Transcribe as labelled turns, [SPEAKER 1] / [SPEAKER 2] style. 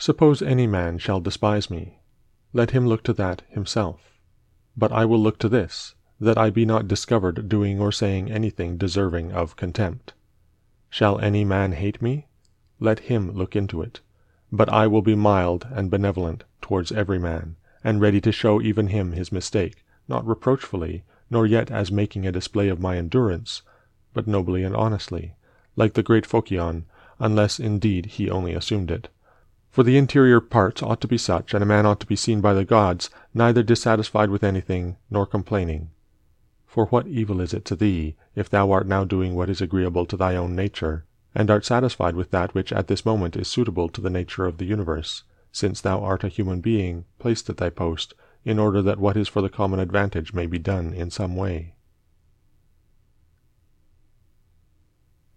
[SPEAKER 1] Suppose any man shall despise me, let him look to that himself. But I will look to this, that I be not discovered doing or saying anything deserving of contempt. Shall any man hate me? Let him look into it. But I will be mild and benevolent towards every man, and ready to show even him his mistake, not reproachfully, nor yet as making a display of my endurance, but nobly and honestly, like the great Phocion, unless indeed he only assumed it. For the interior parts ought to be such, and a man ought to be seen by the gods, neither dissatisfied with anything, nor complaining. For what evil is it to thee, if thou art now doing what is agreeable to thy own nature, and art satisfied with that which at this moment is suitable to the nature of the universe, since thou art a human being, placed at thy post, in order that what is for the common advantage may be done in some way?